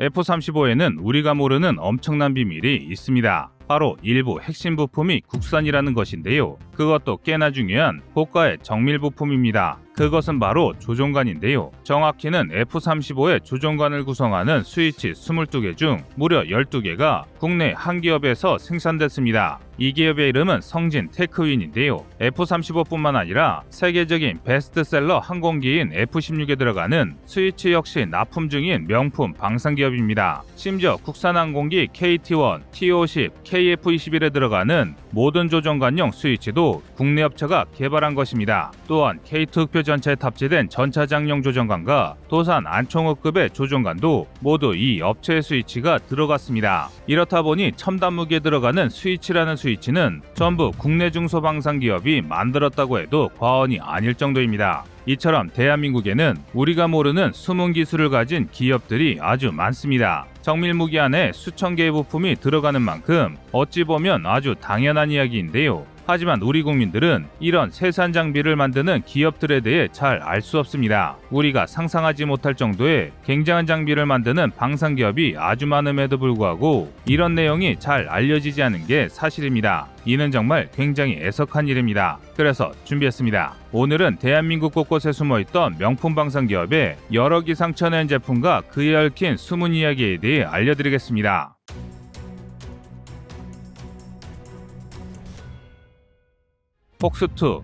F-35에는 우리가 모르는 엄청난 비밀이 있습니다. 바로 일부 핵심 부품이 국산이라는 것인데요. 그것도 꽤나 중요한 고가의 정밀 부품입니다. 그것은 바로 조종관인데요. 정확히는 F-35의 조종관을 구성하는 스위치 22개 중 무려 12개가 국내 한 기업에서 생산됐습니다. 이 기업의 이름은 성진 테크윈인데요. F-35뿐만 아니라 세계적인 베스트셀러 항공기인 F-16에 들어가는 스위치 역시 납품 중인 명품 방산 기업입니다. 심지어 국산 항공기 KT-1, T-50, KF-21에 들어가는 모든 조종관용 스위치도 국내 업체가 개발한 것입니다. 또한 K2 흑표 전차에 탑재된 전차장용 조종관과 도산 안총호급의 조종관도 모두 이 업체의 스위치가 들어갔습니다. 이렇다 보니 첨단 무기에 들어가는 스위치라는 스위치는 전부 국내 중소방산 기업이 만들었다고 해도 과언이 아닐 정도입니다. 이처럼 대한민국에는 우리가 모르는 숨은 기술을 가진 기업들이 아주 많습니다. 정밀 무기 안에 수천 개의 부품이 들어가는 만큼 어찌 보면 아주 당연한 이야기인데요. 하지만 우리 국민들은 이런 세산 장비를 만드는 기업들에 대해 잘 알 수 없습니다. 우리가 상상하지 못할 정도의 굉장한 장비를 만드는 방산 기업이 아주 많음에도 불구하고 이런 내용이 잘 알려지지 않은 게 사실입니다. 이는 정말 굉장히 애석한 일입니다. 그래서 준비했습니다. 오늘은 대한민국 곳곳에 숨어있던 명품 방산 기업의 여러 기상천외한 제품과 그에 얽힌 숨은 이야기에 대해 알려드리겠습니다. 폭스2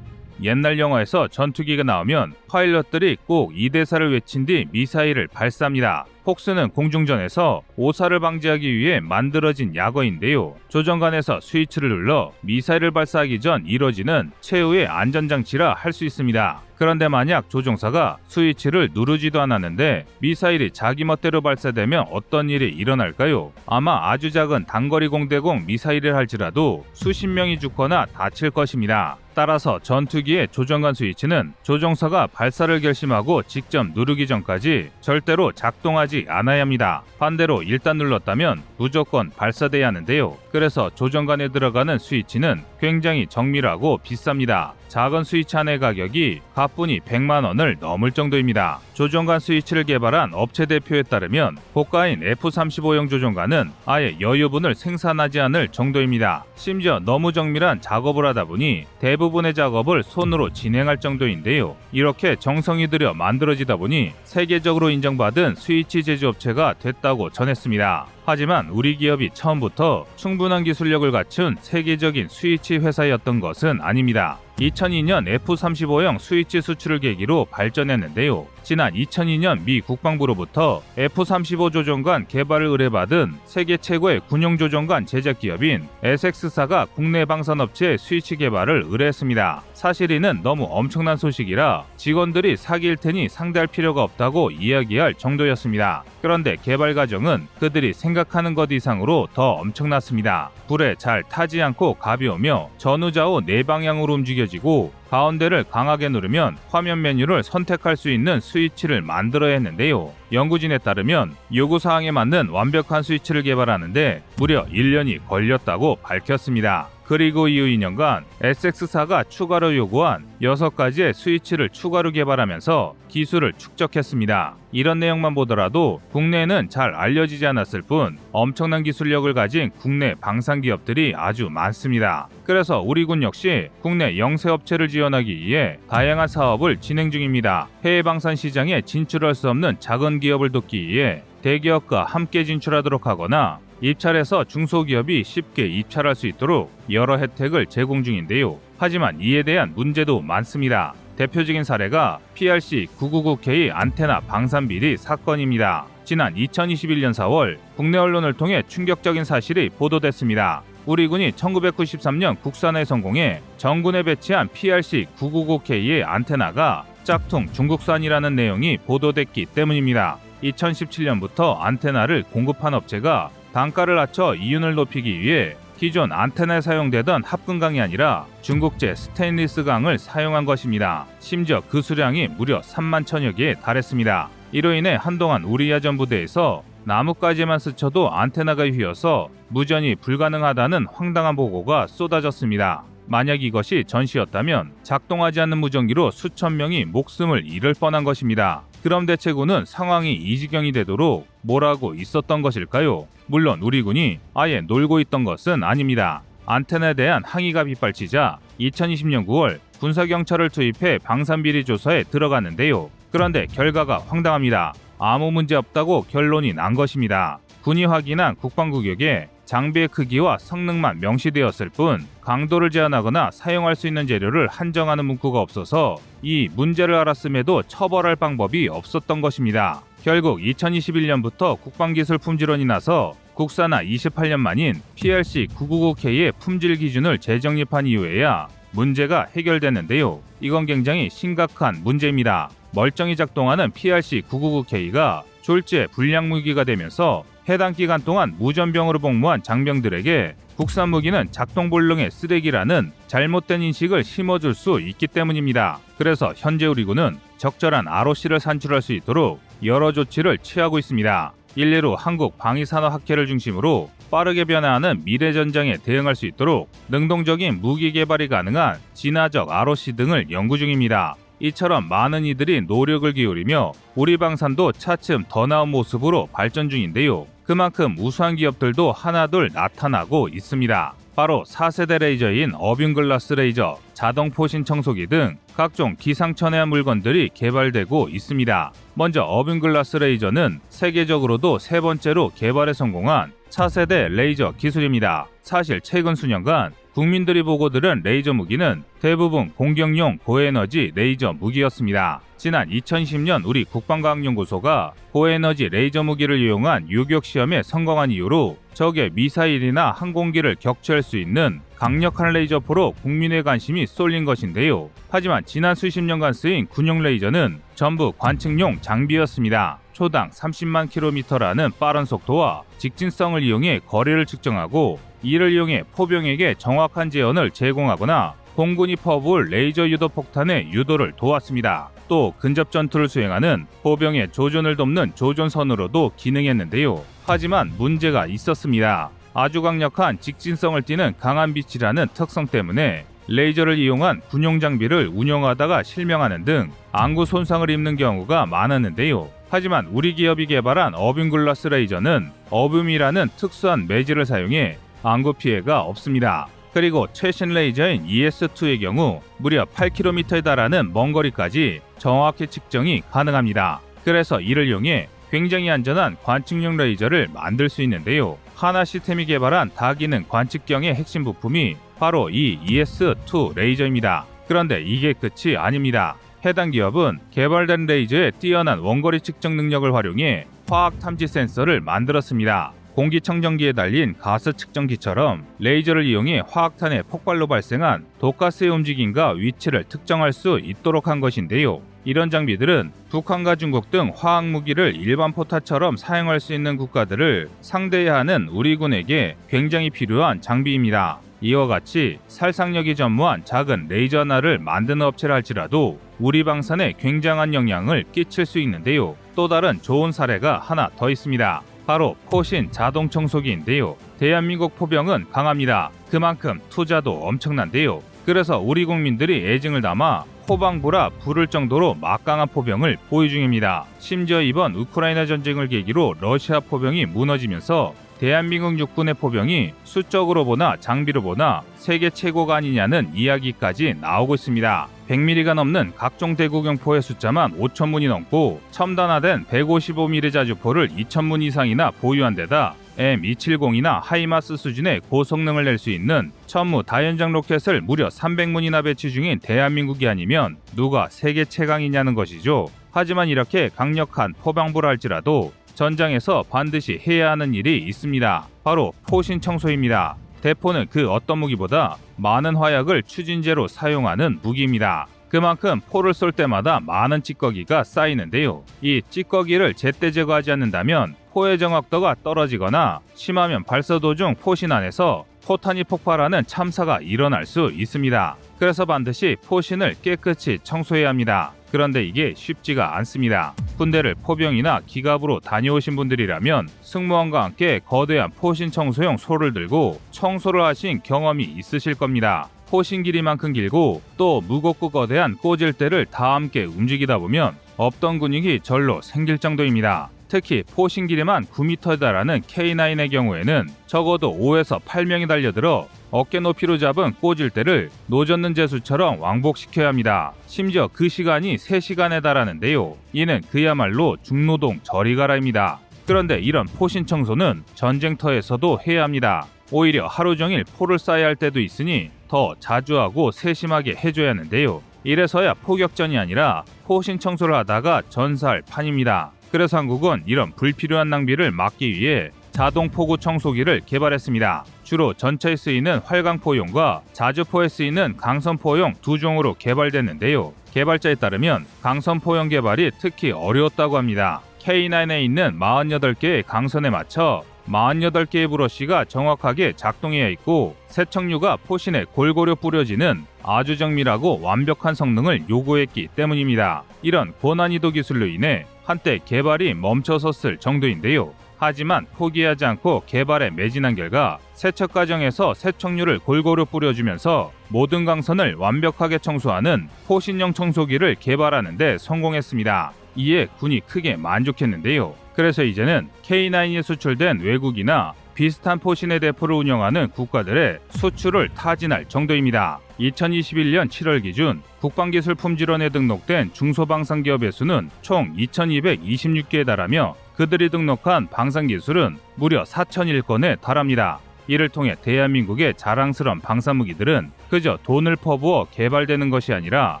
옛날 영화에서 전투기가 나오면 파일럿들이 꼭 이 대사를 외친 뒤 미사일을 발사합니다. 폭스는 공중전에서 오사를 방지하기 위해 만들어진 약어인데요. 조정관에서 스위치를 눌러 미사일을 발사하기 전 이뤄지는 최후의 안전장치라 할 수 있습니다. 그런데 만약 조종사가 스위치를 누르지도 않았는데 미사일이 자기 멋대로 발사되면 어떤 일이 일어날까요? 아마 아주 작은 단거리 공대공 미사일을 할지라도 수십 명이 죽거나 다칠 것입니다. 따라서 전투기의 조정관 스위치는 조종사가 발사를 결심하고 직접 누르기 전까지 절대로 작동하지 않아야 합니다. 반대로 일단 눌렀다면 무조건 발사돼야 하는데요. 그래서 조정관에 들어가는 스위치는 굉장히 정밀하고 비쌉니다. 작은 스위치 하나의 가격이 가뿐히 100만 원을 넘을 정도입니다. 조종관 스위치를 개발한 업체 대표에 따르면 고가인 F-35형 조종관은 아예 여유분을 생산하지 않을 정도입니다. 심지어 너무 정밀한 작업을 하다 보니 대부분의 작업을 손으로 진행할 정도인데요. 이렇게 정성이 들여 만들어지다 보니 세계적으로 인정받은 스위치 제조업체가 됐다고 전했습니다. 하지만 우리 기업이 처음부터 충분한 기술력을 갖춘 세계적인 스위치 회사였던 것은 아닙니다. 2002년 F-35형 스위치 수출을 계기로 발전했는데요. 지난 2002년 미 국방부로부터 F-35 조종관 개발을 의뢰받은 세계 최고의 군용 조종관 제작 기업인 SX사가 국내 방산업체 스위치 개발을 의뢰했습니다. 사실 이는 너무 엄청난 소식이라 직원들이 사기일 테니 상대할 필요가 없다고 이야기할 정도였습니다. 그런데 개발 과정은 그들이 생각하는 것 이상으로 더 엄청났습니다. 불에 잘 타지 않고 가벼우며 전후좌우 네 방향으로 움직여지고 가운데를 강하게 누르면 화면 메뉴를 선택할 수 있는 스위치를 만들어야 했는데요. 연구진에 따르면 요구사항에 맞는 완벽한 스위치를 개발하는데 무려 1년이 걸렸다고 밝혔습니다. 그리고 이후 2년간 SX사가 추가로 요구한 6가지의 스위치를 추가로 개발하면서 기술을 축적했습니다. 이런 내용만 보더라도 국내에는 잘 알려지지 않았을 뿐 엄청난 기술력을 가진 국내 방산 기업들이 아주 많습니다. 그래서 우리 군 역시 국내 영세 업체를 지원하기 위해 다양한 사업을 진행 중입니다. 해외 방산 시장에 진출할 수 없는 작은 기업을 돕기 위해 대기업과 함께 진출하도록 하거나 입찰해서 중소기업이 쉽게 입찰할 수 있도록 여러 혜택을 제공 중인데요. 하지만 이에 대한 문제도 많습니다. 대표적인 사례가 PRC-999K 안테나 방산 비리 사건입니다. 지난 2021년 4월 국내 언론을 통해 충격적인 사실이 보도됐습니다. 우리 군이 1993년 국산에 성공해 정군에 배치한 PRC-999K의 안테나가 짝퉁 중국산이라는 내용이 보도됐기 때문입니다. 2017년부터 안테나를 공급한 업체가 단가를 낮춰 이윤을 높이기 위해 기존 안테나에 사용되던 합금강이 아니라 중국제 스테인리스 강을 사용한 것입니다. 심지어 그 수량이 무려 3만 천여 개에 달했습니다. 이로 인해 한동안 우리 야전부대에서 나뭇가지만 스쳐도 안테나가 휘어서 무전이 불가능하다는 황당한 보고가 쏟아졌습니다. 만약 이것이 전시였다면 작동하지 않는 무전기로 수천 명이 목숨을 잃을 뻔한 것입니다. 그럼 대체 군은 상황이 이 지경이 되도록 뭐하고 있었던 것일까요? 물론 우리 군이 아예 놀고 있던 것은 아닙니다. 안테나에 대한 항의가 빗발치자 2020년 9월 군사경찰을 투입해 방산비리 조사에 들어갔는데요. 그런데 결과가 황당합니다. 아무 문제 없다고 결론이 난 것입니다. 군이 확인한 국방구역에 장비의 크기와 성능만 명시되었을 뿐 강도를 제한하거나 사용할 수 있는 재료를 한정하는 문구가 없어서 이 문제를 알았음에도 처벌할 방법이 없었던 것입니다. 결국 2021년부터 국방기술 품질원이 나서 국산화 28년 만인 PRC-999K의 품질 기준을 재정립한 이후에야 문제가 해결됐는데요. 이건 굉장히 심각한 문제입니다. 멀쩡히 작동하는 PRC-999K가 졸지에 불량 무기가 되면서 해당 기간 동안 무전병으로 복무한 장병들에게 국산 무기는 작동불능의 쓰레기라는 잘못된 인식을 심어줄 수 있기 때문입니다. 그래서 현재 우리 군은 적절한 ROC를 산출할 수 있도록 여러 조치를 취하고 있습니다. 일례로 한국 방위산업학회를 중심으로 빠르게 변화하는 미래 전장에 대응할 수 있도록 능동적인 무기 개발이 가능한 진화적 ROC 등을 연구 중입니다. 이처럼 많은 이들이 노력을 기울이며 우리 방산도 차츰 더 나은 모습으로 발전 중인데요. 그만큼 우수한 기업들도 하나둘 나타나고 있습니다. 바로 4세대 레이저인 어븀글라스 레이저, 자동 포신 청소기 등 각종 기상천외한 물건들이 개발되고 있습니다. 먼저 어븀글라스 레이저는 세계적으로도 세 번째로 개발에 성공한 차세대 레이저 기술입니다. 사실 최근 수년간 국민들이 보고 들은 레이저 무기는 대부분 공격용 고에너지 레이저 무기였습니다. 지난 2010년 우리 국방과학연구소가 고에너지 레이저 무기를 이용한 요격 시험에 성공한 이후로 적의 미사일이나 항공기를 격추할 수 있는 강력한 레이저포로 국민의 관심이 쏠린 것인데요. 하지만 지난 수십 년간 쓰인 군용 레이저는 전부 관측용 장비였습니다. 초당 30만 킬로미터라는 빠른 속도와 직진성을 이용해 거리를 측정하고 이를 이용해 포병에게 정확한 제원을 제공하거나 공군이 퍼부을 레이저 유도 폭탄의 유도를 도왔습니다. 또 근접 전투를 수행하는 포병의 조준을 돕는 조준선으로도 기능했는데요. 하지만 문제가 있었습니다. 아주 강력한 직진성을 띠는 강한 빛이라는 특성 때문에 레이저를 이용한 군용 장비를 운영하다가 실명하는 등 안구 손상을 입는 경우가 많았는데요. 하지만 우리 기업이 개발한 어븀글라스 레이저는 어븀이라는 특수한 매질을 사용해 안구 피해가 없습니다. 그리고 최신 레이저인 ES2의 경우 무려 8km에 달하는 먼 거리까지 정확히 측정이 가능합니다. 그래서 이를 이용해 굉장히 안전한 관측용 레이저를 만들 수 있는데요. 한화시스템이 개발한 다기능 관측경의 핵심 부품이 바로 이 ES2 레이저입니다. 그런데 이게 끝이 아닙니다. 해당 기업은 개발된 레이저의 뛰어난 원거리 측정 능력을 활용해 화학 탐지 센서를 만들었습니다. 공기청정기에 달린 가스 측정기처럼 레이저를 이용해 화학탄의 폭발로 발생한 독가스의 움직임과 위치를 특정할 수 있도록 한 것인데요. 이런 장비들은 북한과 중국 등 화학 무기를 일반 포탄처럼 사용할 수 있는 국가들을 상대해야 하는 우리 군에게 굉장히 필요한 장비입니다. 이와 같이 살상력이 전무한 작은 레이저 하나를 만드는 업체라 할지라도 우리 방산에 굉장한 영향을 끼칠 수 있는데요. 또 다른 좋은 사례가 하나 더 있습니다. 바로 포신 자동 청소기인데요. 대한민국 포병은 강합니다. 그만큼 투자도 엄청난데요. 그래서 우리 국민들이 애증을 담아 포방부라 부를 정도로 막강한 포병을 보유 중입니다. 심지어 이번 우크라이나 전쟁을 계기로 러시아 포병이 무너지면서 대한민국 육군의 포병이 수적으로 보나 장비로 보나 세계 최고가 아니냐는 이야기까지 나오고 있습니다. 100mm가 넘는 각종 대구경포의 숫자만 5천문이 넘고 첨단화된 155mm 자주포를 2천문 이상이나 보유한 데다 M270이나 하이마스 수준의 고성능을 낼 수 있는 천무 다연장 로켓을 무려 300문이나 배치 중인 대한민국이 아니면 누가 세계 최강이냐는 것이죠. 하지만 이렇게 강력한 포방부를 할지라도 전장에서 반드시 해야 하는 일이 있습니다. 바로 포신 청소입니다. 대포는 그 어떤 무기보다 많은 화약을 추진제로 사용하는 무기입니다. 그만큼 포를 쏠 때마다 많은 찌꺼기가 쌓이는데요. 이 찌꺼기를 제때 제거하지 않는다면 포의 정확도가 떨어지거나 심하면 발사 도중 포신 안에서 포탄이 폭발하는 참사가 일어날 수 있습니다. 그래서 반드시 포신을 깨끗이 청소해야 합니다. 그런데 이게 쉽지가 않습니다. 군대를 포병이나 기갑으로 다녀오신 분들이라면 승무원과 함께 거대한 포신 청소용 소를 들고 청소를 하신 경험이 있으실 겁니다. 포신 길이만큼 길고 또 무겁고 거대한 꽂을대를 다 함께 움직이다 보면 없던 근육이 절로 생길 정도입니다. 특히 포신 길이만 9m에 달하는 K9의 경우에는 적어도 5에서 8명이 달려들어 어깨 높이로 잡은 꽂을대를 노젓는 제수처럼 왕복시켜야 합니다. 심지어 그 시간이 3시간에 달하는데요. 이는 그야말로 중노동 저리가라입니다. 그런데 이런 포신 청소는 전쟁터에서도 해야 합니다. 오히려 하루 종일 포를 쌓아야 할 때도 있으니 더 자주 하고 세심하게 해줘야 하는데요. 이래서야 포격전이 아니라 포신 청소를 하다가 전사할 판입니다. 그래서 한국은 이런 불필요한 낭비를 막기 위해 자동 포구 청소기를 개발했습니다. 주로 전차에 쓰이는 활강포용과 자주포에 쓰이는 강선포용 두 종으로 개발됐는데요. 개발자에 따르면 강선포용 개발이 특히 어려웠다고 합니다. K9에 있는 48개의 강선에 맞춰 48개의 브러쉬가 정확하게 작동해야 있고 세척류가 포신에 골고루 뿌려지는 아주 정밀하고 완벽한 성능을 요구했기 때문입니다. 이런 고난이도 기술로 인해 한때 개발이 멈춰섰을 정도인데요. 하지만 포기하지 않고 개발에 매진한 결과 세척 과정에서 세척류를 골고루 뿌려주면서 모든 강선을 완벽하게 청소하는 포신형 청소기를 개발하는 데 성공했습니다. 이에 군이 크게 만족했는데요. 그래서 이제는 K9이 수출된 외국이나 비슷한 포신의 대포를 운영하는 국가들의 수출을 타진할 정도입니다. 2021년 7월 기준 국방기술 품질원에 등록된 중소방산 기업의 수는 총 2226개에 달하며 그들이 등록한 방산 기술은 무려 4,001건에 달합니다. 이를 통해 대한민국의 자랑스러운 방산무기들은 그저 돈을 퍼부어 개발되는 것이 아니라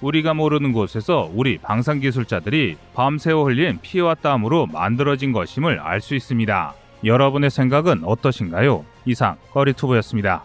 우리가 모르는 곳에서 우리 방산 기술자들이 밤새워 흘린 피와 땀으로 만들어진 것임을 알 수 있습니다. 여러분의 생각은 어떠신가요? 이상 꺼리투브였습니다.